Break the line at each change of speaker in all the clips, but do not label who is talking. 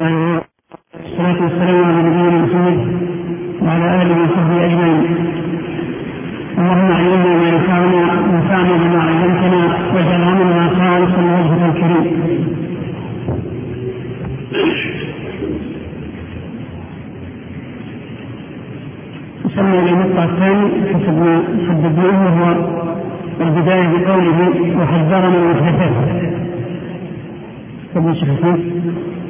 والصلاة والسلام على نبينا محمد وعلى آله وصحبه أجمعين. اللهم علمنا ما ينفعنا وانفعنا بما علمتنا واجعل عملنا خالصا لوجهك الكريم. وصلنا إلى المقطع الثاني حسب ما حددناه وهو البداية بقوله وحذرنا المحدثات. تفضل شيخ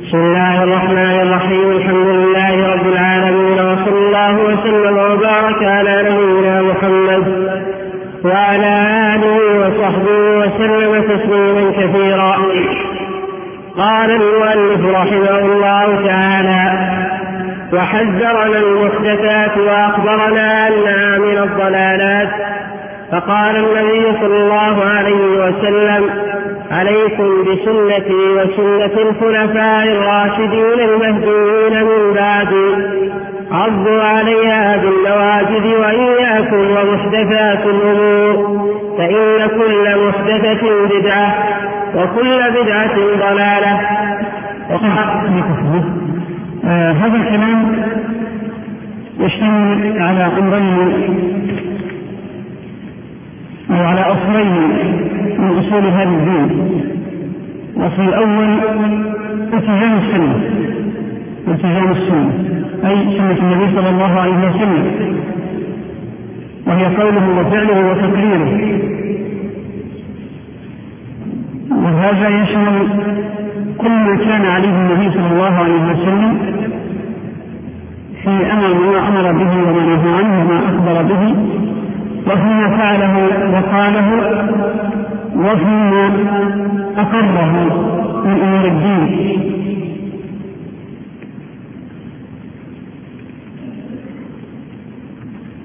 بسم الله الرحمن الرحيم الحمد لله رب العالمين وصلى الله وسلم وبارك على نبينا محمد وعلى اله وصحبه وسلم تسليما كثيرا قال المؤلف رحمه الله تعالى وحذرنا المحدثات وأخبرنا انها من الضلالات. فقال النبي صلى الله عليه وسلم عليكم بسنتي وسنة الخلفاء الراشدين المهديين من بعدي عضوا عليها بالنواجذ وإياكم ومحدثات الأمور فإن كل محدثة بدعة وكل بدعة ضلالة
آه هذا الكلام يشتمل على أمرين على أصلين من أصول هذا الدين. الأصل الأول التزام السنة التزام السنة أي سنة النبي صلى الله عليه وسلم. وهي قوله وفعله وتقريره. وهذا يشمل كل ما كان عليه النبي صلى الله عليه وسلم في أمر ما أمر به وما نهى عنه وما أخبر به. وفيما فعله وقاله وفيما أقره من أمور الدين.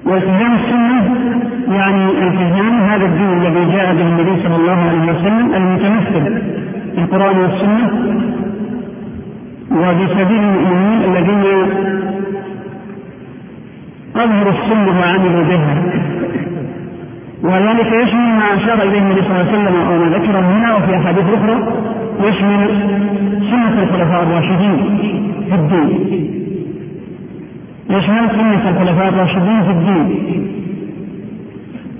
والتزام السنة يعني التزام هذا الدين الذي جاء به النبي صلى الله عليه وسلم المتمثل في القرآن والسنة وبسبيل المؤمنين الذين أظهروا السنة وعملوا بها وذلك يشمل ما أشار إليه النبي صلى الله عليه وسلم أو ما ذكره هنا وفي أحاديث أخرى يشمل سنة الخلفاء الراشدين في الدين. يشمل سنة الخلفاء الراشدين في الدين.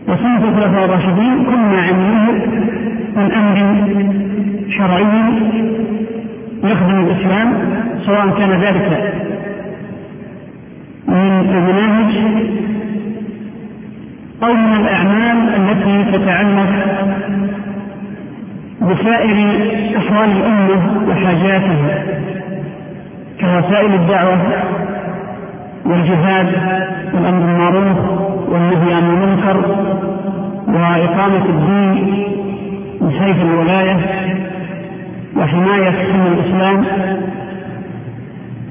وسنة الخلفاء الراشدين كل ما عملوه من أمر شرعي يخدم الإسلام سواء كان ذلك من المناهج أو من الأعمال التي تتعلق بسائر أحوال الأمة وحاجاتها كوسائل الدعوة والجهاد والأمر بالمعروف والنهي عن المنكر وإقامة الدين من حيث الولاية وحماية سنة الإسلام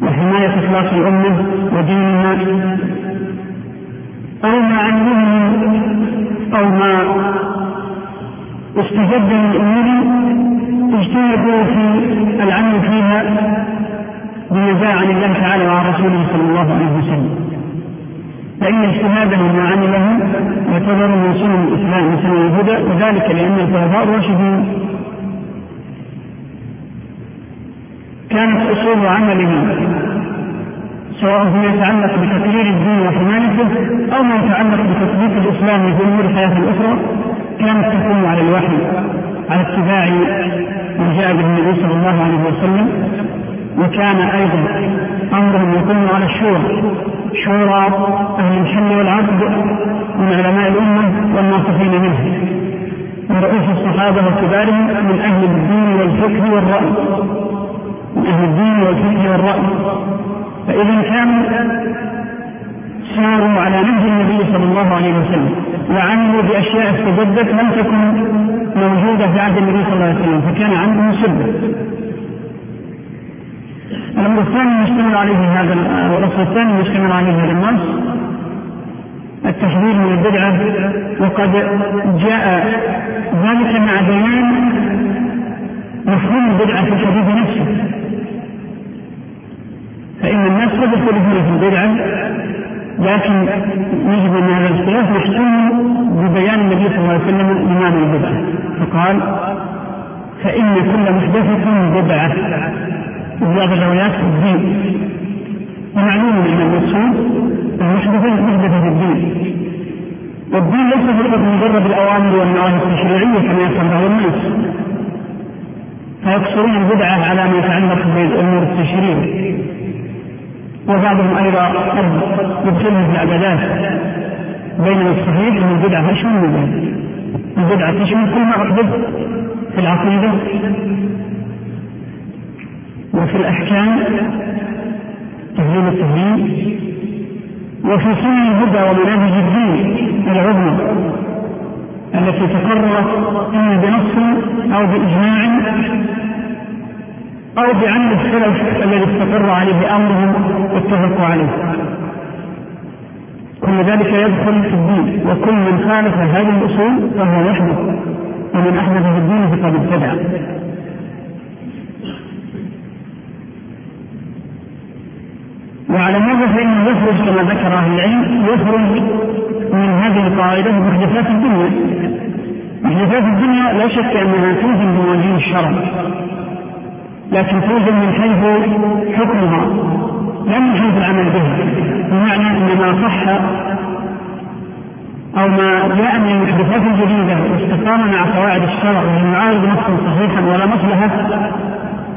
وحماية إخلاص الأمة ودينها أو ما علمه أو ما استجد من أمور اجتهدوا في العمل فيها جاء عن الله تعالى وعن رسوله صلى الله عليه وسلم. فإن اجتهادهم ما عمله يعتبر من سنن الإسلام من سنن الهدى وذلك لأن الخلفاء الراشدين كانت أصول عملهم سواء فيما يتعلق بتقرير الدين وحمايته أو ما يتعلق بتطبيق الإسلام أمور الحياة الاخرى كانت تقوم على الوحي على اتباع ما جاء به النبي صلى الله عليه وسلم وكان أيضا أمرهم يقوم على الشورى شورى أهل الحل والعقد من علماء الأمة والناصحين منها ورؤوس الصحابة وكبارهم من أهل الدين والفقه والرأي. أهل الدين والفقه والرأي. فإذا كانوا ساروا على نهج النبي صلى الله عليه وسلم وعملوا بأشياء استجدت لم تكن موجودة في عهد النبي صلى الله عليه وسلم فكان عندهم سبة الأمر الثاني يشتمل عليه هذا الأصل الثاني يشتمل عليه هذا النص التحذير من البدعة. وقد جاء ذلك مع بيان مفهوم البدعة في الحديث نفسه. فإن الناس قد يختلفون في البدعة لكن يجب أن هذا الاختلاف محسوم ببيان النبي صلى الله عليه وسلم لمعنى البدعة. فقال فإن كل محدثة بدعة. بعض الروايات في الدين. ومعلوم أن المقصود المحدثه محدثه في الدين. والدين ليس فقط مجرد الأوامر والنواهي التشريعية كما يفهم بعض الناس. فيقصرون البدعة على ما يتعلق بالأمور التشريع وبعضهم أيضا قد يدخلها في العبادات. بينما الصحيح أن البدعة تشمل ذلك البدعة. تشمل كل ما احدث في العقيده وفي الأحكام تهذيب التهذيب. وفي سنن الهدى ومناهج الدين العظمى التي تقررت إما بنص أو بإجماع أو بعمل السلف الذي استقر عليه أمرهم واتفقوا عليه. كل ذلك يدخل في الدين وكل من خالف هذه الأصول فهو يحدث ومن أحدث في الدين فقد ابتدع. وعلى هذا فإنه يخرج كما ذكر أهل العلم يخرج من هذه القاعدة محدثات الدنيا. محدثات الدنيا لا شك أنها توزن بموازين الشرع. لكن توزن من حيث حكمها لا من حيث العمل بها. بمعنى أن ما صح أو ما جاء من المحدثات الجديدة واستقام مع قواعد الشرع وهي يعارض نصا صحيحا ولا مصلحة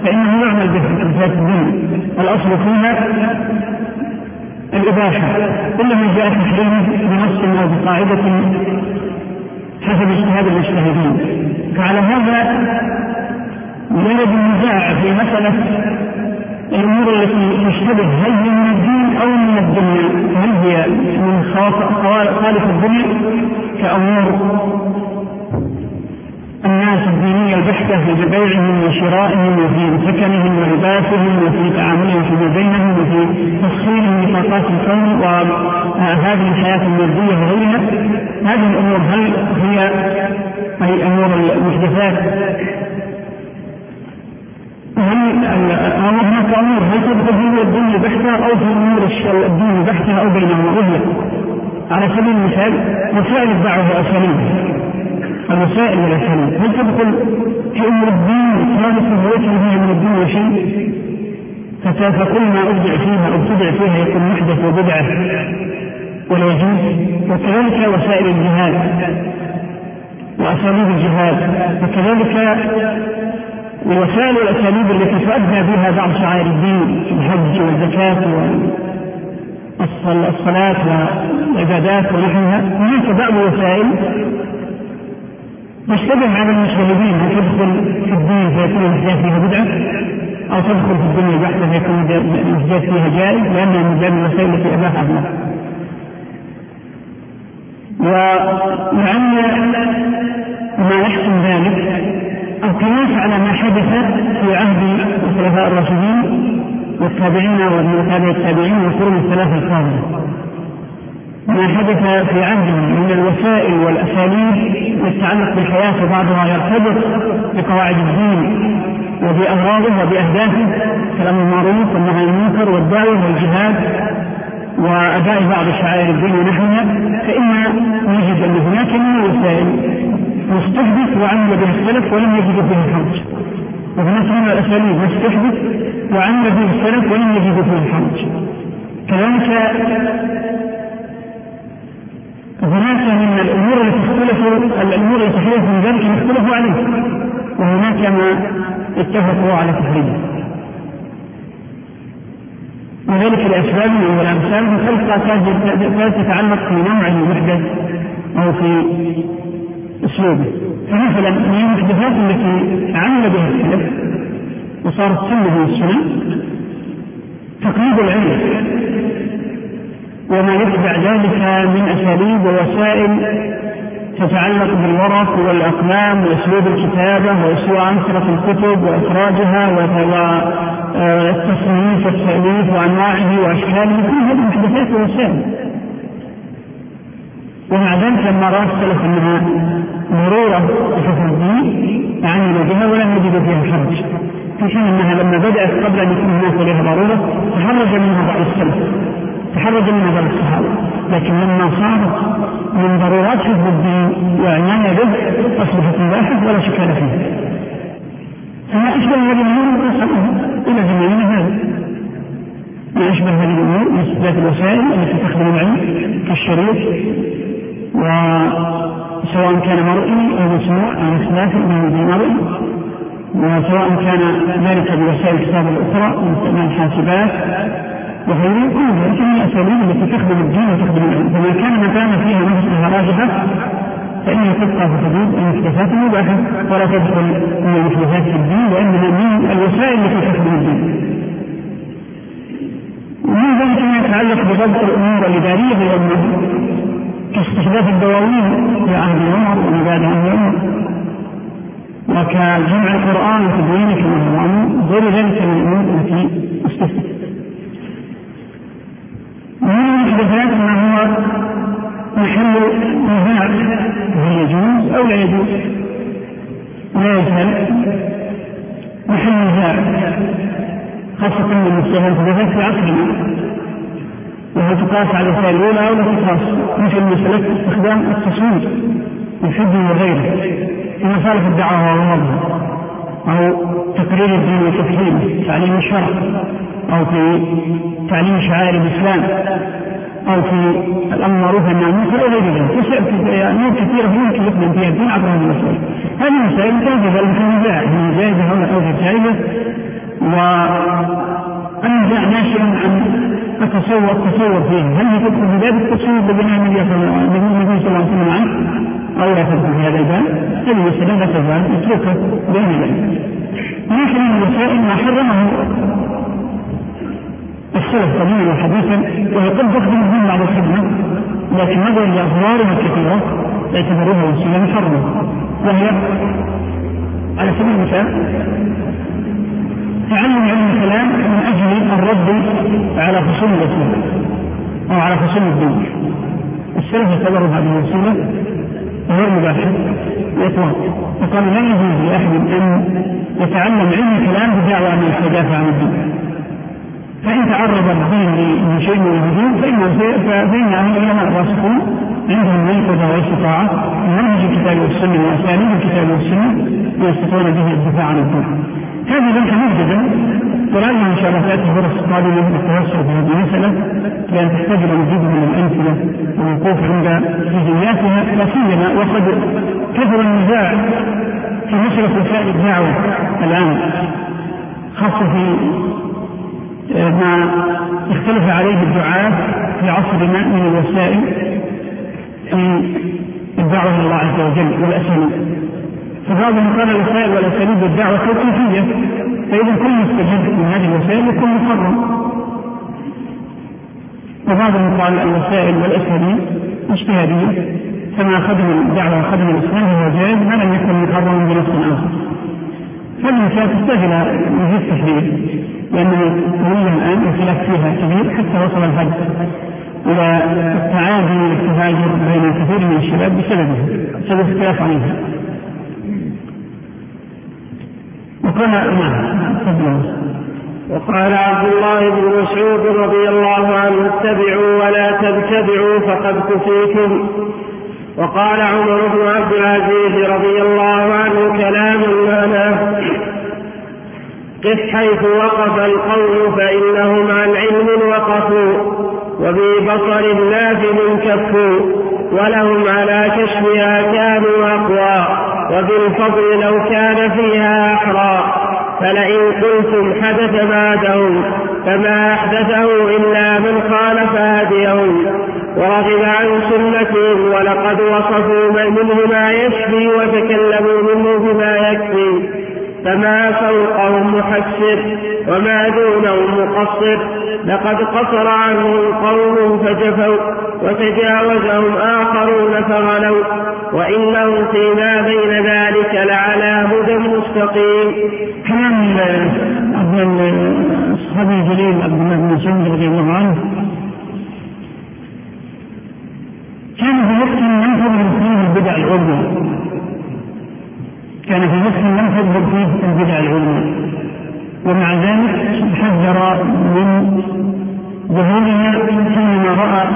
فإنه يعمل به في محدثات الدين. الأصل فيها الإباحة. إلا ما جاء تحريمه بنص أو بقاعدة حسب اجتهاد المجتهدين. فعلى هذا يرد النزاع في مسألة الأمور التي تشتبه هل هي من الدين أو من الدنيا هل هي من خالف الدنيا كأمور الناس الدينية البحتة في بيعهم وشرائهم وفي سكنهم ولباسهم وفي تعاملهم فيما بينهم وفي تسخير نطاقات الكون وهذه الحياة المادية وغيرها هذه الأمور هل هي أي أمور المحدثات هل هناك أمور هل تدخل في الدين البحتة أو في أمور الدين البحتة أو بينهما وهي على سبيل المثال وسائل الدعوة وأساليب الوسائل والاساليب هل تدخل في امور الدين خالصة وليس فيها من الدين شيء؟ فكل ما أبدع فيها أو ابتدع فيها يكون محدث وبدعة ولا يجوز؟ وكذلك وسائل الجهاد. وأساليب الجهاد. وكذلك الوسائل والاساليب التي تؤدى بها بعض شعائر الدين الحج والزكاة والصلاه والعبادات ونحوها. هناك بعض الوسائل تشتبه على المشاهدين هل تدخل في الدين فيكون الاحداث فيها بدعة؟ أو تدخل في الدنيا بحته فيكون الاحداث فيها جائز؟ لانها من باب الوسائل التي اباحها الله. ولعل ما يحسن ذلك القياس على ما حدث في عهد الخلفاء الراشدين والتابعين ومن تابع التابعين والقرون الثلاثة الفاضله ما حدث في عهدهم من الوسائل والأساليب يتعلق بالحياة وبعضها يرتبط بقواعد الدين وبأغراضه وبأهدافه كلام المعروف والنهي عن المنكر والدعوة والجهاد وأداء بعض شعائر الدين ونحوها فإن نجد أن هناك من الوسائل مستحدث وعمل بها السلف ولم يجدوا فيه حرج. وهناك من الأساليب مستحدث وعمل به السلف ولم يجدوا فيه حرج. كذلك هناك من الأمور التي اختلفوا الأمور التي اختلفوا من ذلك اختلفوا عليه. وهناك ما اتفقوا على تحريمه. وذلك لاسباب والأمثال من خلق تتعلق في نوع المحدث أو في اسلوبه فمثلا من المحدثات التي عمل بها السلف وصارت سنة من السنن تقليد العلم. وما يتبع ذلك من أساليب ووسائل تتعلق بالورق والأقلام وأسلوب الكتابة وأسلوب أنشرة الكتب وإخراجها والتصنيف والتأليف وأنواعه وأشكاله. كل هذه محدثات ووسائل. ومع ذلك لما راى السلف انها ضروره لحفظ الدين عملوا بها ولم يجدوا فيها حرج. في حين أنها لما بدأت قبل أن يكون هناك لها ضرورة تحرج منها بعض السلف. تحرج من نظر الصحابة. لكن لما صارت من ضرورات حفظ الدين وعناية به أصبحت مباحة ولا شكال فيه فما أشبه هذه الأمور؟ يصل إلى زماننا هذا. ما أشبه هذه الأمور؟ من الوسائل التي تخدم العلم كالشريط. وسواء كان مرئي أو مسموع أو خلافه من مرئي وسواء كان ذلك بوسائل الكتاب الأخرى من الحاسبات وغيره كل ذلك من الأساليب التي تخدم الدين وتخدم العلم فما كان مكان فيها نفسها راجحة فإنها تبقى في حدود المحدثات المباحة ولا تدخل من المحدثات في الدين لأنها من الوسائل التي تخدم الدين. ومن ذلك ما يتعلق بضبط الأمور الإدارية في الأمة كاستحداث الدواوين في عهد عمر وما بعد عهد عمر وكجمع القرآن وتدوينه كما هو غير ذلك من الأمور التي استثنت. ومن المحدثات ما هو محل نزاع هل يجوز أو لا يجوز؟ لا يزال. محل نزاع خاصة من المستهدفات في عصرنا وهل تقاس على الوسائل الأولى أو لا تقاس مثل مسألة استخدام التصوير الحب وغيره في مصالح الدعوة وغيرها أو تقرير الدين وتفهيمه. تعليم الشرع. أو في تعليم شعائر الإسلام. أو في الأمر معروف والنهي عن المنكر أو غير ذلك أمور كثيرة يمكن يخدم فيها الدين عبر هذه المسائل هذه المسائل جائزة النزاع هي جائزة أو غير جائزة. والنزاع ناشئ عن التصور التصور فيها. هل هي تدخل في باب التصوير ببناء النبي صلى الله عليه وسلم عنه؟ أو لا تدخل في هذا الباب؟ هذه المسألة لا تزال متروكة بين ذلك. لكن من الوسائل ما حرمه السلف قديما وحديثا وهي قد تخدم الدين بعد الخدمه لكن نظرا لاضرارها الكثيره يعتبروها وسيلة محرمه وهي على سبيل المثال تعلم علم الكلام من أجل الرد على خصوم الاسلام أو على خصوم الدين. السلف اعتبروا هذه الوسيله غير مباحة باطلاق فقالوا لا يجوز لأحد أن يتعلم علم الكلام بدعوى أن يتدافع عن الدين. فإن تعرض الدين لشيء من الهجوم فإن أهل العلماء الراسخون عندهم القدرة والاستطاعة منهج الكتاب والسنة وأساليب الكتاب والسنة يستطيعون به الدفاع عن الدين. هذه ليس موجودة ولعل إن شاء الله تأتي فرص قادمة للتوسع في هذه المسألة لأن تحتاج إلى مزيد من الأمثلة والوقوف عند جزئياتها لا سيما وقد كثر النزاع في مسألة وسائل الدعوة الآن خاصة في ما اختلف عليه الدعاة في عصرنا من الوسائل في الدعوة إلى الله عز وجل والأساليب فبعضهم قال الوسائل والأساليب والدعوة توقيفية فإذا كل مستجد من هذه الوسائل يكون محرم وبعضهم قال الوسائل والأساليب اجتهادية. كما خدم الدعوة وخدم الإسلام هو جائز ما لم يكن محرما بنص آخر. فالمسائل تحتاج إلى مزيد تحرير لأنه هي الآن الخلاف فيها كبير حتى وصل الحد. إلى التعادي والتهاجر بين كثير من الشباب بسببها بسبب اختلاف عليها. وقال
وقال عبد الله بن مسعود رضي الله عنه اتبعوا ولا تبتدعوا فقد كفيتم. وقال عمر بن عبد العزيز رضي الله عنه كلام معناه قف حيث وقف القوم فإنهم عن علم وقفوا وببصر نافذ كفوا ولهم على كشفها كانوا أقوى. وبالفضل لو كان فيها أحرى فلئن قلتم حدث بعدهم فما أحدثه إلا من خالف هديهم ورغب عن سنتهم ولقد وصفوا منه ما يشفي وتكلموا فما فوقهم محسر وما دونهم مقصر. لقد قصر عنهم قوم فجفوا وتجاوزهم آخرون فغلوا. وإنهم فيما بين ذلك لعلى هدى مستقيم.
كلام الصحابي الجليل عبد الله بن مسعود رضي الله عنه. كان في وقت تظهر فيه البدع العظمى كان في مسلم لم تظهر فيه البدع العلمى ومع ذلك حذر من ظهورها حينما رأى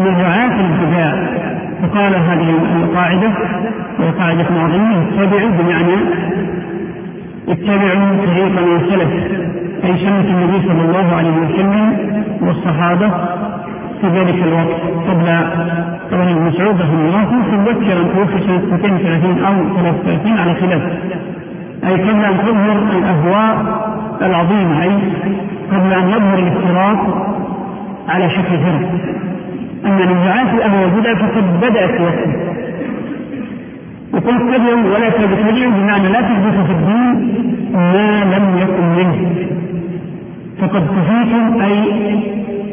نزعات الابتداع. فقال هذه القاعدة وهي قاعدة عظيمة اتبعوا بمعنى اتبعوا طريق من سلف. أي سنة النبي صلى الله عليه وسلم والصحابة في ذلك الوقت قبل طبعا ابن مسعود رحمه الله مبكرا توفي سنة 32 أو 33 على خلاف. أي قبل أن تظهر الأهواء العظيمة أي قبل أن يظهر الافتراق على شكل فرق أما نزاعات الأهواء والبدع فقد بدأت في وقته وقل اتبعوا ولا تبتدعوا بمعنى لا تحدثوا في الدين ما لم يكن منه. فقد كفيتم أي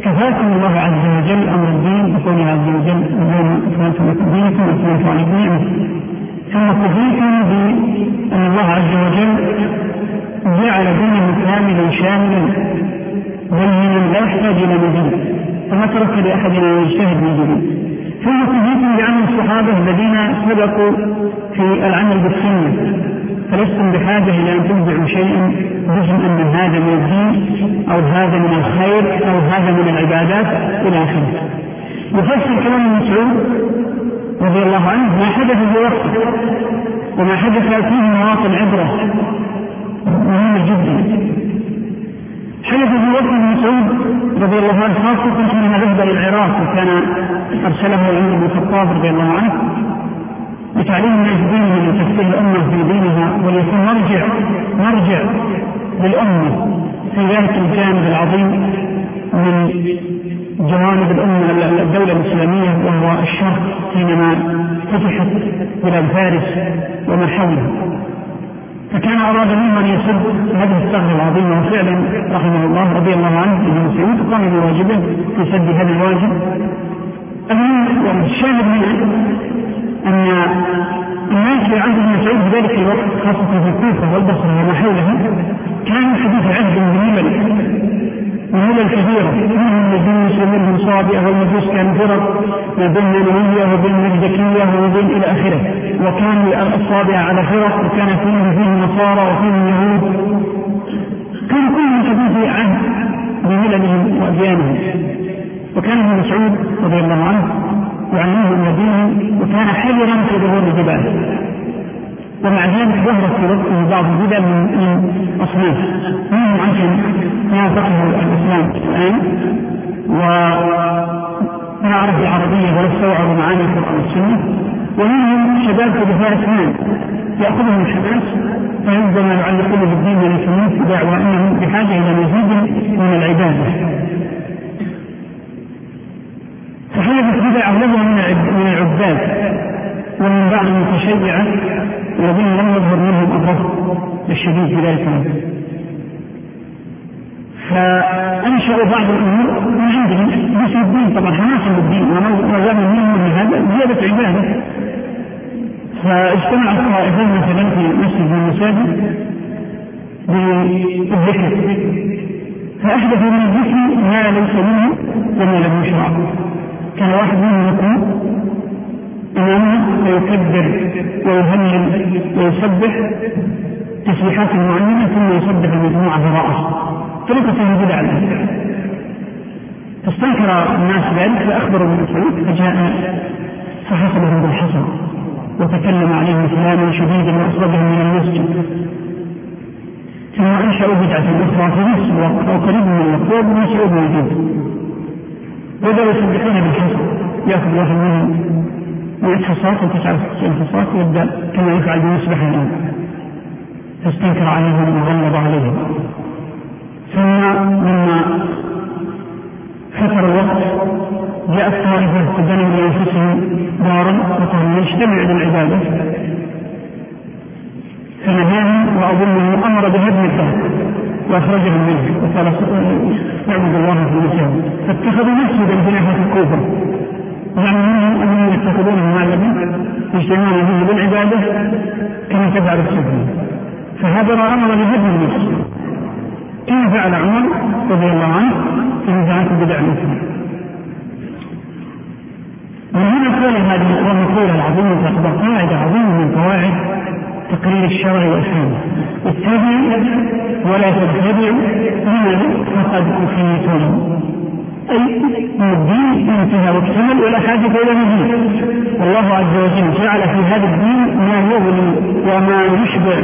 كفاكم الله عز وجل أمر الدين بقوله عز وجل اليوم أكملت لكم دينكم وأكملت عليكم ثم كفيتم بأن الله عز وجل جعل دينه كاملا شاملا بينا لا يحتاج إلى مزيد فما ترك لأحد أن يجتهد جديد ثم كفيتم بعمل الصحابة الذين سبقوا في العمل بالسنة. فلستم بحاجة إلى أن تنزعوا شيئا جزءا من هذا من الدين أو هذا من الخير أو هذا من العبادات إلى آخره. يفسر كلام ابن مسعود رضي الله عنه ما حدث في وقته وما حدث فيه مواطن عبرة مهمة جدا حدث في وقت ابن مسعود رضي الله عنه خاصة حينما ذهب إلى العراق وكان أرسله عمر بن الخطاب رضي الله عنه لتعليم الناس دينهم وتفسير الأمة في دينها وليكون مرجع مرجع للأمة في ذلك الجانب العظيم من جوانب الأمة الدولة الإسلامية وهو الشرق حينما فتحت بلاد فارس وما حولها. فكان أراد منه أن يسد هذه الثغرة العظيمة وفعلا رحمه الله رضي الله عنه ابن مسعود قام بواجبه في سد هذا الواجب. الشاهد منه أن الناس في عهد ابن في ذلك الوقت خاصة في الكوفة والبصرة وما حولها كان حديث عهد بملل ملل كثيرة منهم مجوس ومنهم صابئة والمجوس كان فرق بين نبوية وبين مجدكية وبين إلى آخره وكان الصابئة على فرق وكان فيه فيه نصارى وفيه يهود كان كل حديث عهد بمللهم وأديانهم وكان ابن مسعود رضي الله عنه يعلمه من دينه وكان حذرا في ظهور الجبال ومع ذلك ظهرت في وقته بعض البدع من أصناف. منهم عشان ما فقه الإسلام الآن. وما عرف العربية ولا استوعبوا معاني القرآن والسنة. ومنهم شباب في دفاع اثنان يأخذهم الحماس فعندما يعلقون بالدين ويسمون في دعوى أنهم بحاجة إلى مزيد من العبادة. فحدثت بدع اغلبها من العباد ومن بعض المتشيعة الذين لم يظهر منهم الرفض الشديد في ذلك فانشأوا بعض الأمور من عندهم بس الدين طبعا حماسا بالدين وما منهم من هذا زيادة عبادة. فاجتمع الطائفين مثلا في مسجد من المساجد بالذكر فأحدثوا من الذكر ما ليس منه وما لم يشرع. كان واحد منهم يقول إمامه فيكبر ويهلل ويسبح تسبيحات معينة ثم يسبح المجموعة براءة. طريقة فيه بدعة فاستنكر الناس ذلك فأخبروا ابن مسعود فجاء فحسبه بالحسن وتكلم عليه كلاما شديدا وأخرجه من المسجد. ثم أنشأوا بدعة أخرى في نفس الوقت أو قريب من الوقت وابن مسعود موجود بدأوا يسبحون بالحسن يأخذ واحد منهم مئة حصاة أو تسعة وتسعين حصاة يبدأ كما يفعل بالمسبح الآن فاستنكر عليهم وغلظ عليهم. ثم لما فتر الوقت جاءت طائفة فبنوا لأنفسهم دارا وقالوا نجتمع للعبادة. فنهاهم وأظنه أمر بهدم الدار وأخرجهم منه. وقال اعبدوا الله في المساجد فاتخذوا مسجدا في الكوفة. يعني منهم انهم يتخذونه معلما يجتمعون فيه بالعبادة كما تفعل السفن فهذا أمر بهدم النفس. كما فعل عمر رضي الله عنه في نزاعات البدع المسلمه من هنا قول هذه المقولة العظيمة تعتبر قاعدة عظيمة من قواعد تقرير الشرع والحكمة اتبعوا ولا تتبعوا لماذا؟ فقد كفيتم أي الدين انتهى واكتمل ولا حاجة إلى مزيد والله عز وجل جعل في هذا الدين ما يغني وما يشبع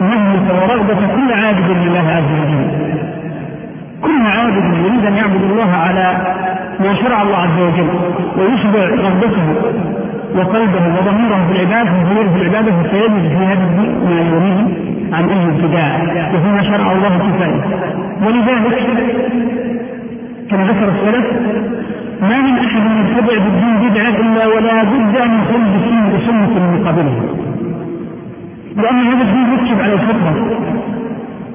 مهنة ورغبة كل عابد لله عز وجل. كل عابد يريد أن يعبد الله على ما شرع الله عز وجل ويشبع رغبته. وقلبه وضميره في العبادة وضميره في العبادة فسيجد في هذا الدين ما يريد عن أي ابتداع وفيما شرع الله كفاية ولذلك كما ذكر السلف ما من أحد يتبع بالدين بدعة إلا ولا بد أن يخل بسنه مقابله لأن هذا الدين ركب على الفطرة.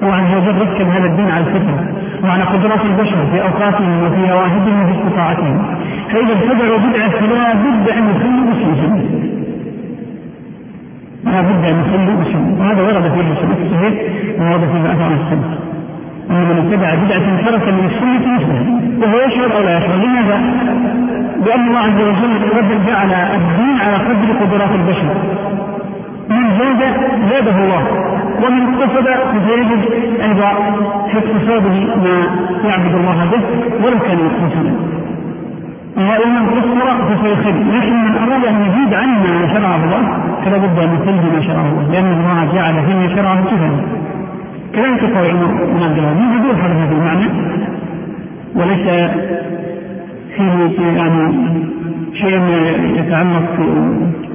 الله عز وجل ركب هذا الدين على الفطرة. وعلى قدرات البشر في أوقاتهم وفي اواهدهم وفي استطاعتهم. فإذا اتبعوا بدعه فلا بد أن يخلوا بسنه لا بد أن يخلوا بسنه وهذا ورد في السنة الصحيح وورد في اثر السنة. أن من اتبع بدعة ترك من السنة مثله وهو يشعر أو لا يشعر لماذا؟ لأن الله عز وجل جعل الدين على قدر قدرات البشر. من زاد؟ زاده الله. ومن اقتصد فسيجد أيضا في اقتصاده ما يعبد الله به ولو كان مقتصدا ومن قصر فسيخل لكن من أراد أن يزيد عن ما شرعه الله فلا بد أن يخل ما شرعه الله لأن الله جعل فيما شرعه كفلا كذلك قول عمر بن عبد العزيز يظهر هذا المعنى؟ وليس فيه يعني شيء يتعلق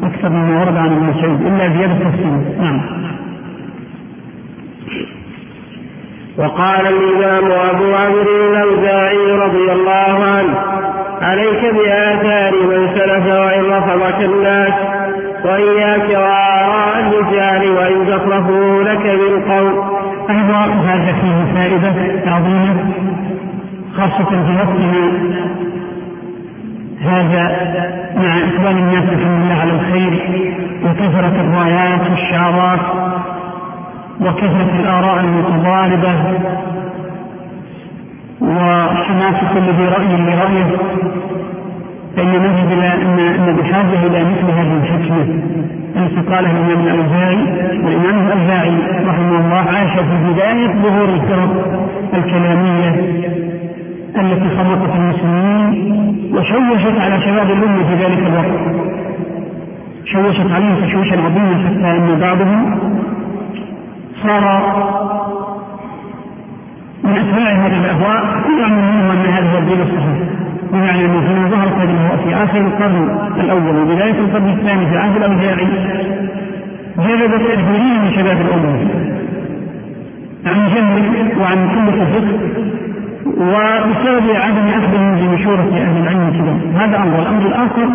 أكثر مما ورد عن ابن مسعود إلا زيادة تفسير نعم.
وقال الإمام أبو عمرو الأوزاعي رضي الله عنه عليك بآثار من سلف وإن رفضك الناس وإياك وآراء الرجال وإن زخرفوا لك بالقول
أيضا هذا فيه فائدة عظيمة خاصة في وقتنا. هذا مع إقبال الناس الحمد لله على الخير وكثرة الرايات والشعارات وكثرة الآراء المتضاربة وحماس كل ذي رأي لرأيه فإن نجد أن أن بحاجة إلى مثل هذه الحكمة. التي قالها الإمام الأوزاعي والإمام الأوزاعي رحمه الله عاش في بداية ظهور الفرق الكلامية التي خلطت المسلمين وشوشت على شباب الأمة في ذلك الوقت. شوشت عليهم تشويشا عظيما حتى أن بعضهم صار من أتباع هذه الأهواء يعلم منهم أن هذا هو الدين الصحيح. بمعنى انه فيما ظهرت هذه في آخر القرن الأول. وبدايه القرن الثاني في عهد الأوزاعي جذبت كثيرين من شباب الامه عن جهل وعن كل فسق وبسبب عدم اخذهم بمشورة أهل العلم الكبار. هذا أمر. الأمر الآخر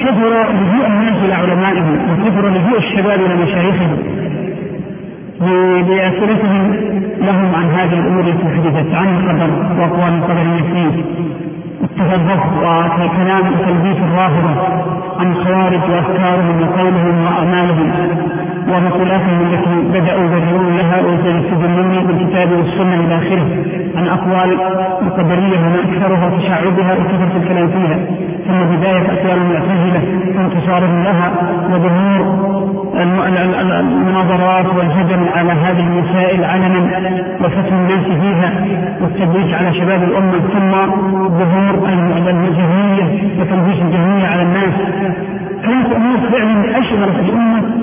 كثر لجوء الناس إلى علمائهم وكثر لجوء الشباب إلى مشايخهم. بأسئلتهم لهم عن هذه الأمور التي حدثت عن القدر وأقوال القدرية فيه التفرق وكلام تلبيس الرافضة عن الخوارج وأفكارهم وقولهم وأعمالهم. ومقولاتهم التي بدأوا يبررون لها ويستدلون بالكتاب والسنة إلى آخره. عن أقوال القدرية وما أكثرها تشعبها وكثرة الكلام فيها. ثم بداية أقوال المعتزلة وانتصارهم لها وظهور المناظرات والهجم على هذه المسائل علنا وفتح الناس فيها والتدريج على شباب الأمة. ثم ظهور الجهمية وتلبيس الجهمية على الناس. كانت أمور فعلا أشغلت الأمة.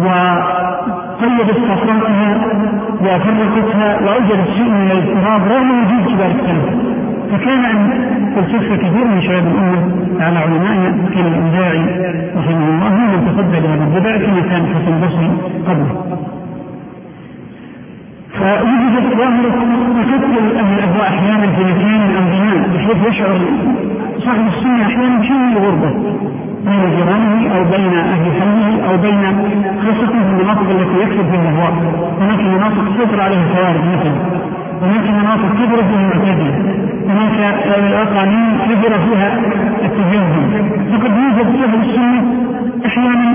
وقيدت صفاتها وفرقتها وأوجدت شيء من الاضطراب رغم وجود كبار السلف فكان أن تلتف كثير من شباب الأمة على علمائنا الأوزاعي رحمه الله هو من تصدى لهذا البدع كما كان حسن البصري قبله. فوجدت ظاهرة تقتل أهل الأهواء أحيانا في مكان أو بحيث يشعر صاحب السنة أحيانا بشيء من الغربة. بين جيرانه أو بين أهل حيه أو بين خاصة في المناطق التي يكثر فيها الأهواء هناك مناطق تسيطر عليها الخوارج مثلا. هناك مناطق كبر فيها المعتزلة هناك قوانين كبر فيها التجاهل فقد يوجد في أهل السنة أحيانا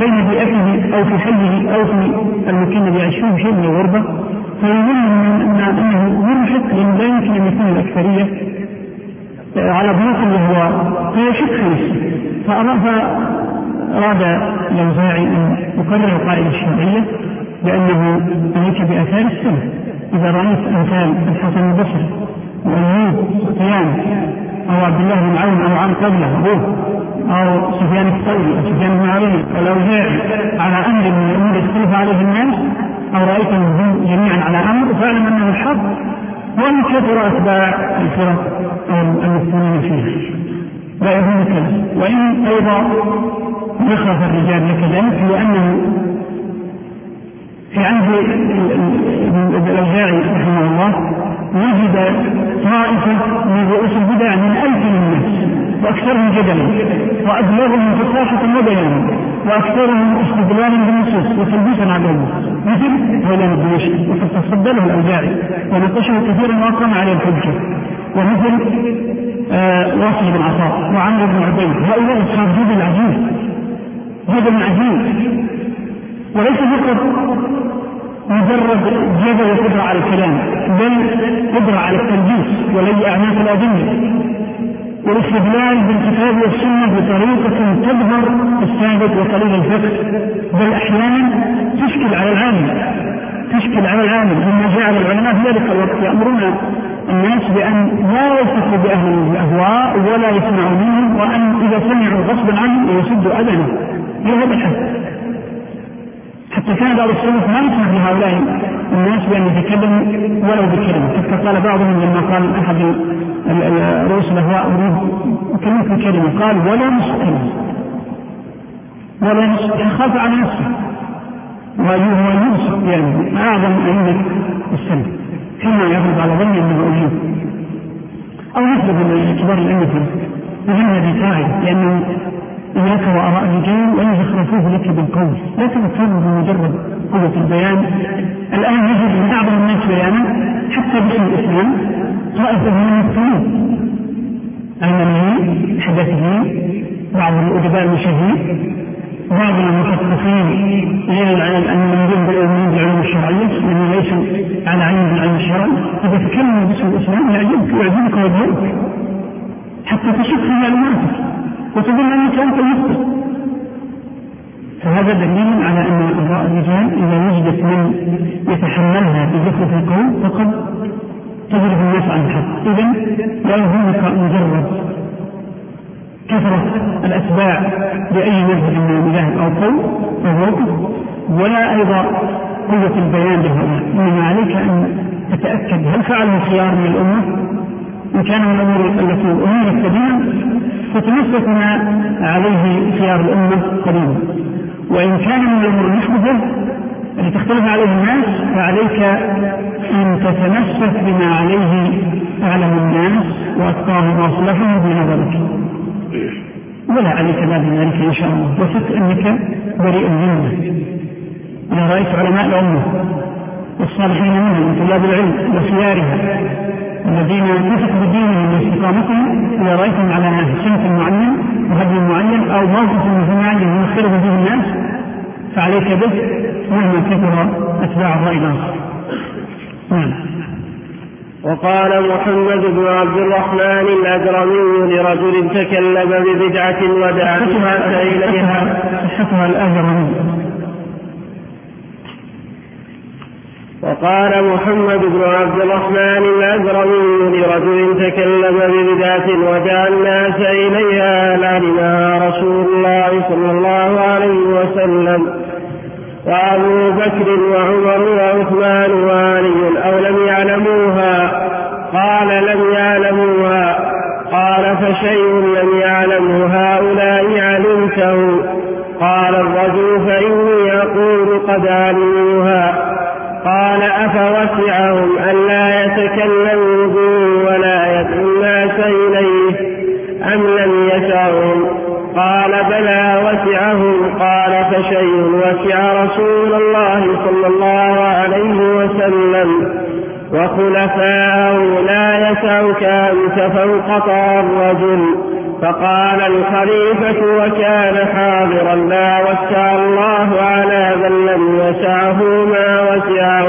بين بيئته أو في حيه أو في المكان الذي يعيش فيه شيء من الغربة. فيظن أن أنه مرهق لأنه لا يمكن أن يكون الأكثرية على ضيق وهو فيشك في نفسه فأراد الأوزاعي أن يقرر القاعدة الشرعية بأنه عليك بآثار السنة. إذا رأيت أمثال الحسن البصري وأيوب سفيان أو عبد الله بن عون أو عن قبله أبوه أو سفيان الثوري أو سفيان بن علي أو الأوزاعي على أمر من الأمور يختلف عليه الناس أو رأيتهم هم جميعا على أمر فاعلم أنه الحق. وإن كثر أتباع الفرق المفتونين فيها. لا يهمك وإن أيضا يخاف الرجال لك ذلك لأنه في عهد الأوزاعي رحمه الله وجد طائفة من رؤوس البدع من ألف الناس وأكثرهم جدلا وأبلغهم فصاحة وبيانا وأكثرهم استدلالا بالنصوص وتلبيسا عليهم مثل غيلان الدمشقي وقد تصدى له الأوزاعي وناقشه كثيرا وأقام عليه الحجة ومثل آه واصل بن عطاء وعمرو بن عبيد. هؤلاء أصحاب جدل عجيب جدل عجيب وليس فقط مجرد جدل وقدرة على الكلام بل قدرة على التلبيس ولي أعناق الأدلة. والاستدلال بالكتاب والسنة بطريقة تظهر الثابت وقليل الفقه. بل أحيانا تشكل على العامل تشكل على العامل. مما جعل العلماء في ذلك الوقت يأمرون الناس بأن لا يلتفوا بأهل الأهواء ولا يسمعوا منهم وأن إذا سمعوا غصبا عنهم يسدوا أذنه هذا الحد حتى كان بعض السلف ما يسمح لهؤلاء الناس بأن يتكلموا ولو بكلمة. حتى قال بعضهم لما قال أحد رؤوس الأهواء أريد في كلمة. قال ولا نصف كلمة. ولا نصف يخاف على نفسه. وأيوه يوسف يعني أعظم أئمة السلف. حين يغلب على ظني أنه أيوب أو مثل كبار الأئمة وهم هذه قاعدة لأنه إياك وآراء الرجال وإن زخرفوه لك بالقول. لا تتكلم بمجرد قوة البيان. الآن يجد من أعظم الناس بيانا حتى باسم الإسلام. طائفة من المسلمين علمانيين حدثيين بعض الأدباء المشاهير. بعض المثقفين غير العلم أن من بالعلوم الشرعية لأنه ليس على علم بالعلم الشرعي إذا تكلم باسم الإسلام يعجبك ويعجبك ويضايقك حتى تشك في معلوماتك وتظن أنك أنت مخطئ فهذا دليل على أن اراء الرجال إذا وجدت من يتحملها في ذكر القول فقد تجرب الناس عن الحق. اذا لا يهمك مجرد كثرة الأتباع لأي مذهب من المذاهب أو قول أو موقف ولا أيضا قوة البيان لهؤلاء إنما عليك أن تتأكد هل فعله خيار من الأمة؟ إن كان من الأمور التي أمورت قديما فتمسك ما عليه خيار الأمة قديما وإن كان من الأمور المحدثة التي تختلف عليه الناس فعليك أن تتمسك بما عليه أعلم الناس وأتقاهم وأصلحهم في نظرك ولا عليك بعد ذلك إن شاء الله وثق أنك بريء منه أنا رأيت علماء الأمة والصالحين منهم من طلاب العلم وخيارها الذين وثقوا بدينهم واستقامتهم اذا رايتهم على سمت معين وهدي معين أو موقف معين يختلف به الناس فعليك به مهما كثر اتباع الراي الآخر. نعم.
وقال محمد بن عبد الرحمن الأجرمي لرجل تكلم ببدعة ودعا
إليها صحتها الأجرمي.
وقال محمد بن عبد الرحمن الأزرمي لرجل تكلم ببدعة ودعا الناس إليها لعلمها رسول الله صلى الله عليه وسلم. وأبو بكر وعمر وعثمان وعلي أو لم يعلموها قال لم يعلموها قال فشيء لم يعلمه هؤلاء علمته قال الرجل فإني أقول قد علموها قال أفوسعهم ألا يتكلموا به ولا يدعو الناس إليه أم لم يسعهم قال بلى وسعهم قال فشيء وخلفاءه لا يسعك أنت فوق الرجل. فقال الخليفة وكان حاضرا لا وسع الله على من لم يسعه ما وسعه.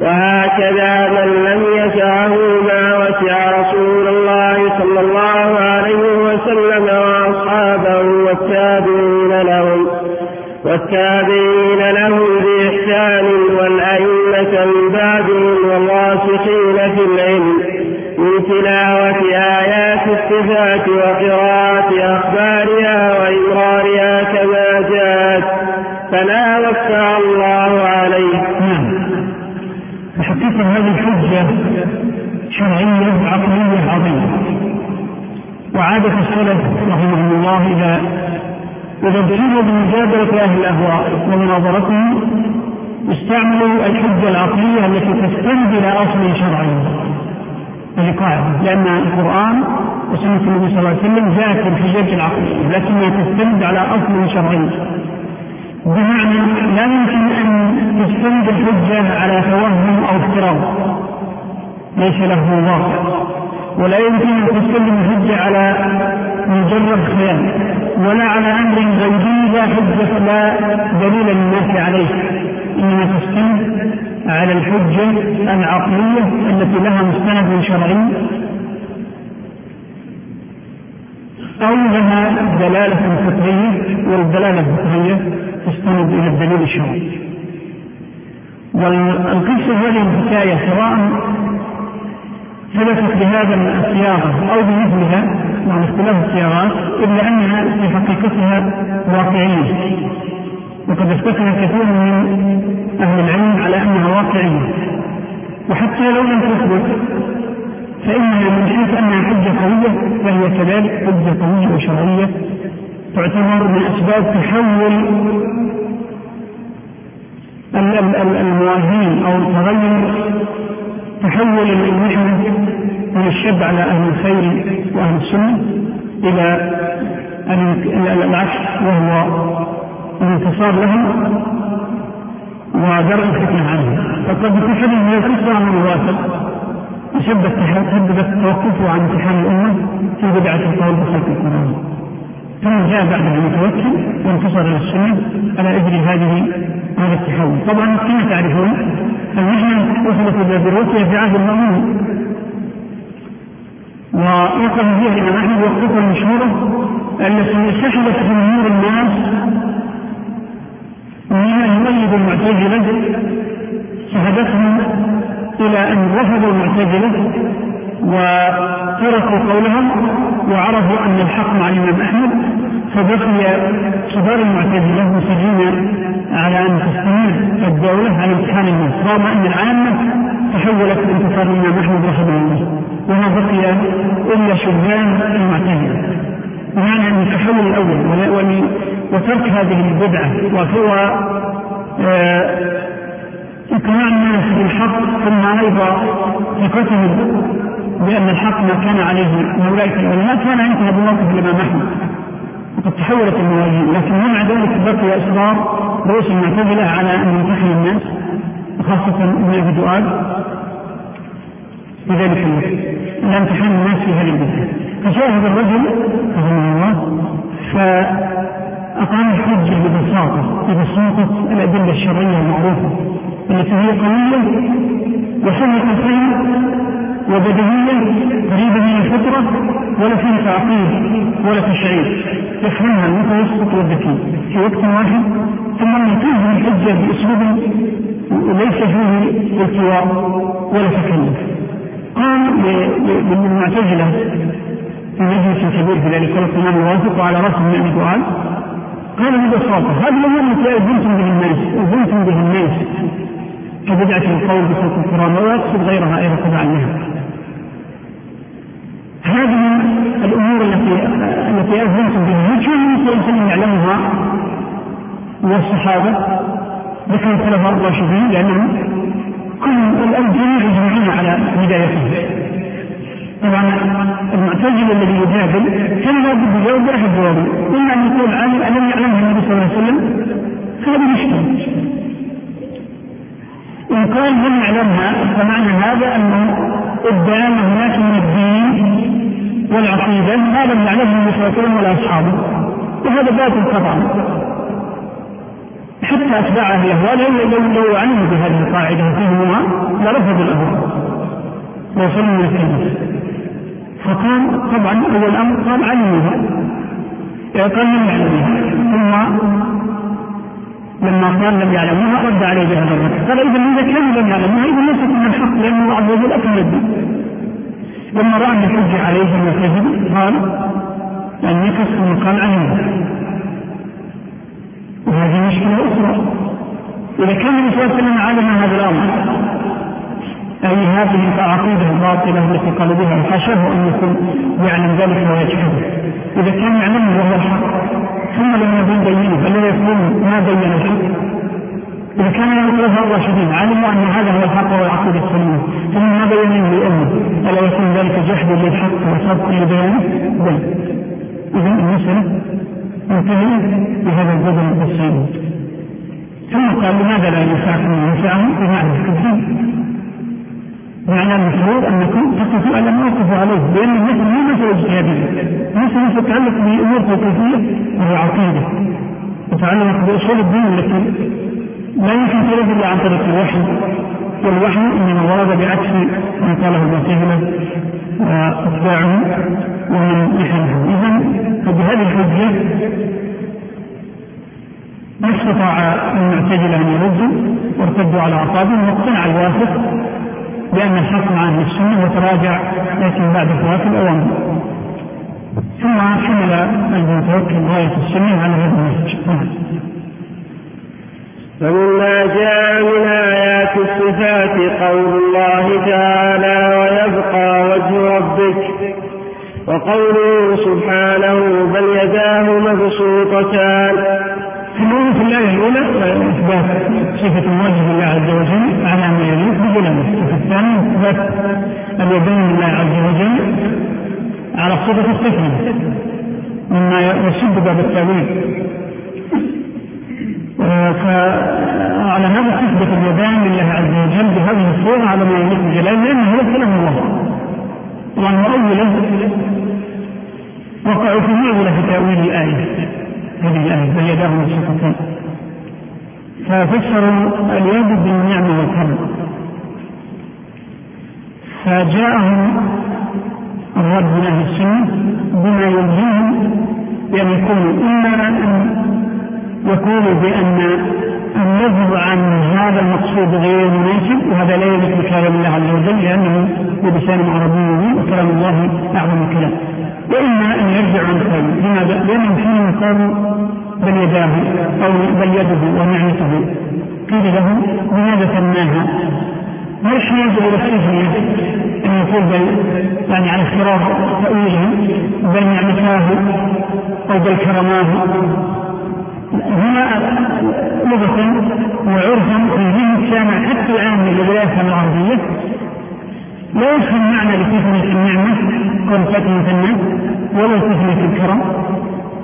وهكذا من لم يسعه ما وسع رسول الله صلى الله عليه وسلم وأصحابه والتابعين لهم. والتابعين لهم بإحسان والأئمة من بعدهم والراسخين في العلم تلاوة آيات الصفات وقراءة أخبارها وإمرارها كما جاءت فلا وسع الله عليه.
نعم. فحقيقة هذه الحجة شرعية عقلية عظيمة. وعادة السلف رحمهم الله إذا إذا ابتلوا بمجادلة أهل الأهواء ومناظرتهم استعملوا الحجة العقلية التي تستند إلى أصل شرعي. هذه قاعدة لأن القرآن وسنة النبي صلى الله عليه وسلم جاءت بالحجج العقلية لكنها تستند على أصل شرعي. بمعنى لا يمكن أن تستند الحجة على توهم أو افتراض. ليس له واقع. ولا يمكن أن تستند الحجة على مجرد خيال ولا على أمر غيبي لا حجة لا دليل للناس عليه. إنما تستند على الحجة العقلية التي لها مستند شرعي. أو لها دلالة فقهية والدلالة الفقهية تستند إلى الدليل الشرعي. والقصة هذه الحكاية سواء ثبتت بهذا الصياغة أو بمثلها مع اختلاف الصياغات إلا أنها في حقيقتها واقعية. وقد افتكر كثير من أهل العلم على أنها واقعية. وحتى لو لم تثبت فإنها من حيث أنها حجة قوية فهي كذلك حجة قوية وشرعية تعتبر من أسباب تحول الموازين أو تغير تحول المحنة من الشد على أهل الخير وأهل السنة إلى العكس وهو الانتصار لهم ودرء الفتنة عنهم فقد تحدث من القصة عن الواثق تشبت تحدثت توقفه عن امتحان الأمة في بدعة القول بخلق القرآن. ثم جاء بعدها المتوكل وانتصر إلى السنة على إجل هذه هذا التحول، طبعا كما تعرفون المحنه وصلت إلى ذروتها في عهد المأمون ووقف فيها الامام احمد وقفه المشهورة التي سحبت جمهور الناس من يميز المعتزلة سحبتهم إلى أن رفضوا المعتزلة وتركوا قولهم وعرفوا أن الحق مع الإمام أحمد فبقي كبار المعتزلة مصرين على أن تستمر الدولة على امتحان الناس رغم أن العامة تحولت بانتصار الإمام أحمد رحمه الله. بقي إلا شبان المعتزله بمعنى ان التحول الأول؟ وترك هذه البدعة وهو اقناع الناس بالحق ثم أيضا ثقتهم بأن الحق ما كان عليه أولئك العلماء كان ينتهى بموقف الإمام أحمد. وقد تحولت الموازين لكن مع ذلك بقي إصرار رؤوس المعتزلة على أن يمتحن الناس وخاصة ابن أبي دؤاد. ذلك الوقت على امتحان الناس في هذه فجاء هذا الرجل رحمه الله فأقام الحجة ببساطة ببساطة الأدلة الشرعية المعروفة التي هي قوية وسهلة الفهم وبدهية قريبة من الفطرة ولا فيها تعقيد ولا تشعير يفهمها المتوسط والذكي. في وقت واحد ثم ينتهي الحجة بأسلوب ليس فيه التواء ولا تكلف. قام للمعتزلة في مجلس كبير في ذلك الوقت الإمام الواثق وعلى رأس من الدعاء قال ببساطة هذه الأمور التي أذنتم به الناس أذنتم به الناس. كبدعة القول بصوت القرآن ولا يقصد غيرها أيضا تبعا لها هذه الأمور التي التي أذنتم بها. هل كان وسلم يعلمها؟ والصحابه ذكر الخلفاء الراشدين لأنهم كل الجميع يجمعون على هدايته طبعا المعتزل الذي يجادل كان لابد يجاوب باحد الجواب اما أن يقول عالم ألم يعلمها النبي صلى الله عليه وسلم؟ هذه مشكله إن قال لم يعلمها فمعنى هذا انه ادعى ان هناك من الدين والعقيدة ما لم يعلمه النبي صلى الله عليه وسلم ولا أصحابه. وهذا باطل طبعا. حتى أتباع أهل الأهواء لو علموا بهذه القاعدة وفهموها لرفضوا الأهواء وصلوا من الكلمة فقال طبعا أول أمر قال علموها. قال لم يعلموها. ثم لما قال لم يعلموها رد عليه بهذا الرد. قال إذا اذا كانوا لم يعلموها. إذا ليست من الحق لأن الله عز وجل اكمل الدين لما رأى أن الحجه عليه انه كذب قال ان يكف قال عنه وهذه مشكلة أخرى. إذا كان النبي صلى الله عليه وسلم علم هذا الأمر أي هذه العقيده الباطله التي قال بها حاشاه أن يكون يعلم ذلك ويجحده. إذا كان يعلمه وهو الحق ثم لم يبين بينه فلا يكون ما بين الحق. إذا كان الخلفاء الراشدين علموا أن هذا هو الحق والعقيدة السليمة ثم ما بينوا لأمه ألا يكون ذلك جحد للحق وصدق لبيانه؟ بل إذا المسألة منتهية بهذا البدن السليم ثم قال لماذا لا ينفعكم ينفعهم بمعنى الدين معنى المفروض أنكم تقفوا على ما وقفوا عليه لأن المثل مو مسألة اجتهادية مسألة تتعلق بأمور توقيفية وهي عقيدة. تتعلق بأصول الدين التي لا يمكن ترد إلا عن طريق الوحي. والوحي إنما ورد بعكس ما قاله المعتزله وأتباعه. ومن يحمله اذا فبهذه الحجه ما استطاع المعتزله ان يردوا وارتدوا على اعصابهم واقتنع الواثق بان الحق مع أهل السنة وتراجع لكن بعد فوات الاوامر ثم حمل المتوكل غايه السنة على هذا النهج
فمما جاء من آيات الصفات قول الله تعالى ويبقى وجه ربك وقوله سبحانه بل يداه مبسوطتان
في الآية الأولى إثبات صفة موجه لله عز وجل على ما يليق بجلاله، وفي الثانية إثبات اليدين لله عز وجل على صفة الصفة مما يسد باب التأويل فعلى هذا تثبت اليدان لله عز وجل بهذه الصورة على ما يليق بجلاله لأنه هو كلام الله. طبعا مؤوله في تأويل الآية. هذه الآية بل يداه مبسوطتان ففسروا اليد بالنعمة والكرم فجاءهم الرد من أهل السنة بما يلزمهم بأن يكونوا إما أن يقول بأن النهي عن هذا المقصود غير مناسب وهذا لا يليق بكلام الله عز وجل لأنه بلسان عربي وكلام الله أعظم الكلام. وإما أن يرجع عن قوله لماذا؟ لأنهم حينما قالوا بل يداه أو بل يده ونعمته قيل لهم لماذا سماها؟ ما يحتاج إلى التسمية أن يقول بل يعني على اختراق تأويله بل نعمتاه أو بل كرماه هنا لغة وعرفا في ذهن السامع حتى الآن من الولايات العربية لا يفهم معنى لتثنية النعمة كون تثنية النعمة ولا تثنية الكرم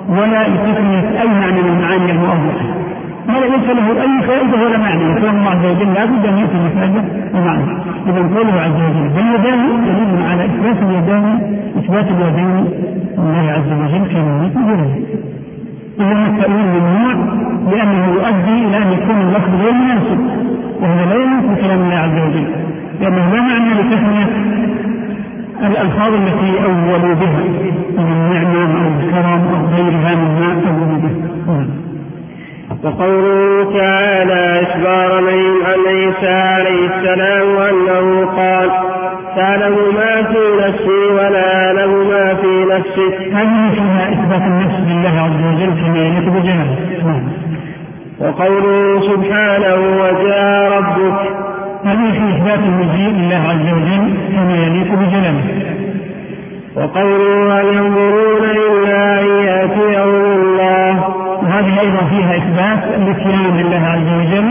ولا لتثنية أي معنى من المعاني المؤولة ما ليس له أي فائدة ولا معنى. وكان الله عز وجل لابد أن يأتي بفائدة ومعنى. إذا قوله عز وجل باليدين دليل على إثبات اليدين إثبات اليدين لله عز وجل كما يقول إذا التأويل ممنوع لأنه يؤدي إلى أن يكون اللفظ غير مناسب وهذا لا يليق بكلام الله عز وجل. لأنه لا معنى لتسمية الألفاظ التي أولوا بها من النعمة أو الكرم أو غيرها مما أولوا به.
وقوله تعالى إخبار من عن عيسى عليه السلام أنه قال تعلم ما في نفسي ولا أعلم ما في نفسك.
هذه فيها إثبات النفس لله عز وجل كما يليق بجلاله
وقوله سبحانه وجاء ربك
هذه في إثبات المجيء لله عز وجل كما يليق بجلاله؟
وقوله هل ينظرون إلا أن يأتيهم الله.
وهذه أيضا فيها إثبات الاتيان لله عز وجل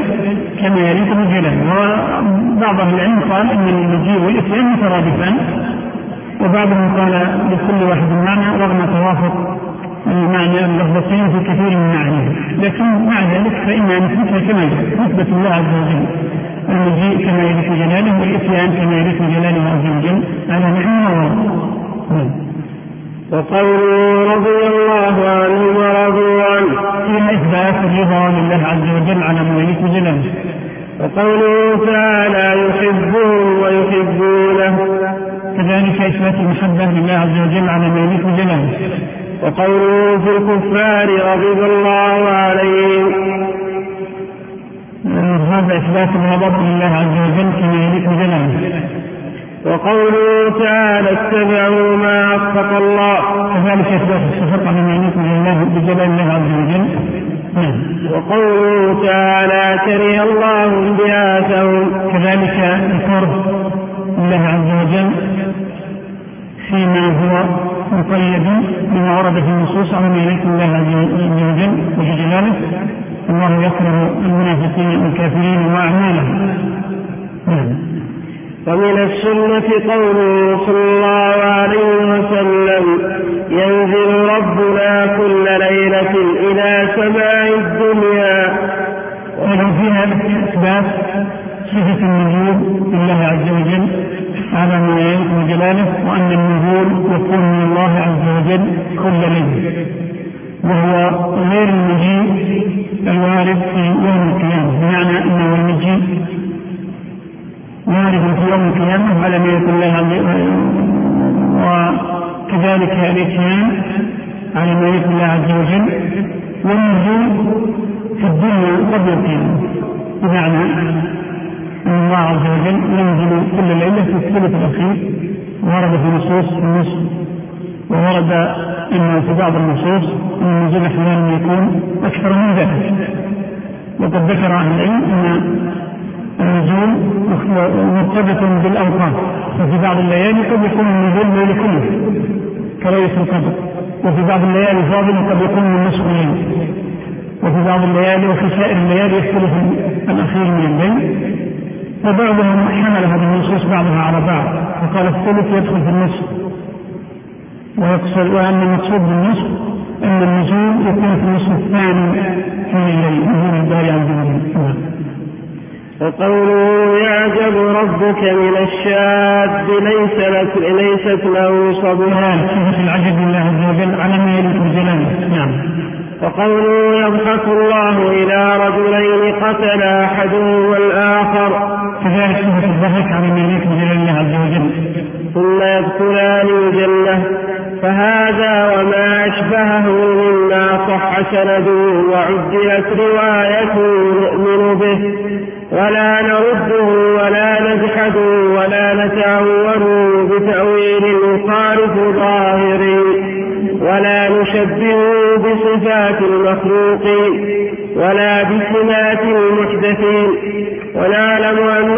كما يليق بجلاله. وبعض أهل العلم قال أن المجيء والإتيان مترادفان. وبعضهم قال لكل واحد معنى رغم توافق المعنى اللفظتين في كثير من معانيه لكن مع ذلك فإنها نثبتها كما جاء نثبت الله عز وجل. المجيء كما يليق جلاله والإتيان كما يليق جلاله عز وجل. على نعمه
وقوله رضي الله عنه ورضوا عنه.
فيها إثبات الرضا لله عز وجل على ما يليق جلاله.
وقوله تعالى يحبهم ويحبونه.
كذلك إثبات المحبة لله عز وجل على ما يليق جلاله.
وقوله في الكفار غضب الله عليهم.
هذا إثبات الغضب لله عز وجل كما يليق بجلاله
وقوله تعالى اتبعوا ما أسخط الله.
كذلك إثبات الصفات على ما يليق الله بجلال الله عز وجل.
نعم. وقوله تعالى كره الله انبعاثهم
كذلك ذكر الله عز وجل فيما هو مقيد بما ورد في النصوص ما يليق الله عز وجل وجلاله الله يكره المنافقين والكافرين وأعمالهم.
نعم. ومن السنة قوله صلى الله عليه وسلم ينزل ربنا كل ليلة إلى سماء الدنيا.
ولو فيها إثبات صفة النزول لله عز وجل على ما يليق جلاله وأن النزول يكون من الله عز وجل كل ليلة. وهو غير المجيء الوارد في يوم القيامة. بمعنى أنه المجيء وارد في يوم القيامة على يكون الله وكذلك الإتيان على ما يكون الله عز وجل والنزول في الدنيا قبل القيامة. بمعنى أن الله عز وجل ينزل كل ليلة في الثلث الأخير ورد في نصوص النصف وورد أنه في بعض النصوص أن النزول أحيانا يكون أكثر من ذلك. وقد ذكر أهل العلم أن النزول مرتبط بالأوقات وفي بعض الليالي قد يكون النزول الليل كله كليلة القدر وفي بعض الليالي فاضل قد يكون من نصف الليل وفي بعض الليالي وفي سائر الليالي يختلف الأخير من الليل. وبعضهم حمل هذه النصوص بعضها على بعض وقال الثلث يدخل في النصف. ويقصد وأن المقصود بالنصف أن النزول يكون في النصف الثاني من الليل من الباري عز وجل
وقوله يعجب ربك من الشاب ليس لك ليست له صبرا
صفة العجب لله عز وجل على ما يليق بجلاله. نعم.
وقوله يضحك الله إلى رجلين قتل أحدهما الآخر
كذلك صفة الضحك على ما يليق بجلال الله عز وجل.
ثم يدخلان الجنة. فهذا وما أشبهه مما صح سنده وعدلت روايته نؤمن به. ولا نرده ولا نجحده ولا نتعوره بتأويل يخالف ظاهره ولا نشبهه بصفات المخلوقين ولا بسمات المحدثين. ونعلم أن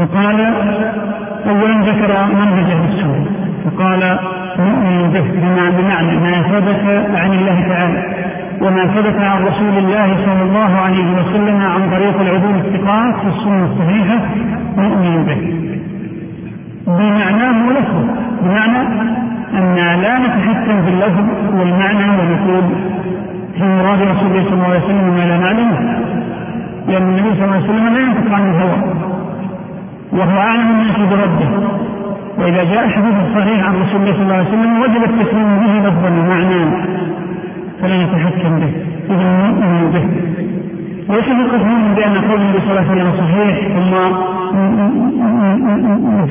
فقال أولا ذكر منهج السنة فقال نؤمن به بمعنى ما ثبت عن الله تعالى وما ثبت عن رسول الله صلى الله عليه وسلم عن طريق العدول الثقات في السنة الصحيحة نؤمن به بمعناه ولفظه بمعنى ان لا نتحكم في اللفظ والمعنى ونقول في مراد رسول الله صلى الله عليه وسلم ما لا نعلمه لأن النبي صلى الله عليه وسلم لا ينطق عن الهوى وهو اعلم الناس بربه واذا جاء حديث صحيح عن رسول الله صلى الله عليه وسلم وجب التسليم به لفظا ومعنى فلا يتحكم به إذا نؤمن به ليس فقط نؤمن بأن قول النبي صلى الله عليه وسلم صحيح ثم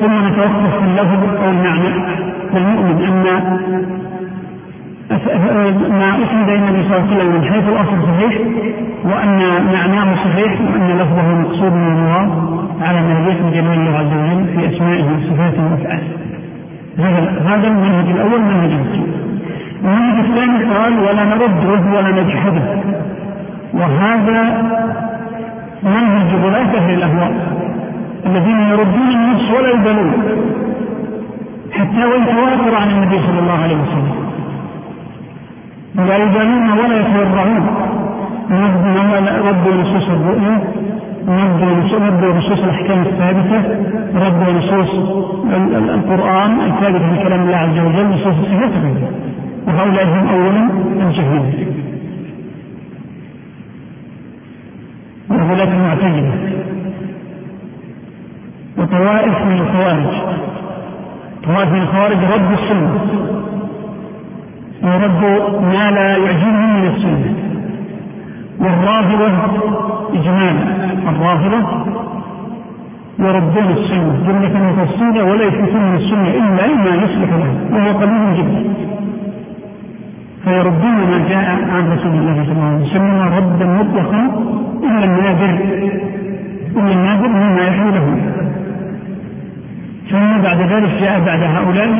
ثم نتوقف في اللفظ أو المعنى بل نؤمن أن ما أسند إلى النبي صلى الله عليه وسلم من حيث الأصل صحيح وأن معناه صحيح وأن لفظه مقصود من الله على ما يليق بجلال الله عز وجل في أسمائه وصفاته وأفعاله. هذا المنهج الأول منهج المسلم المنهج الثاني قال ولا نرده ولا نجحده وهذا منهج غلاة أهل الأهواء الذين يردون النص ولا يبالون. حتى وإن تواتر عن النبي صلى الله عليه وسلم. لا يبالون ولا يتورعون ردوا نصوص الرؤيا ردوا نصوص الأحكام الثابتة ردوا نصوص القرآن الثابته في كلام الله عز وجل نصوص الصفات وهؤلاء هم أولا الجهود وغلاة المعتزلة وطوائف من الخوارج. طوائف من الخوارج ردوا السنة. وردوا ما لا يعجبهم من السنة. والرافضة إجمالا. الرافضة يردون السنة. جملة وتفصيلا ولا يثبتون السنة إلا ما يصلح له. وهو قليل جدا. فيردون ما جاء عن رسول الله صلى الله عليه وسلم ردا مطلقا إلا النادر إلا النادر مما يحمله. ثم بعد ذلك جاء بعد هؤلاء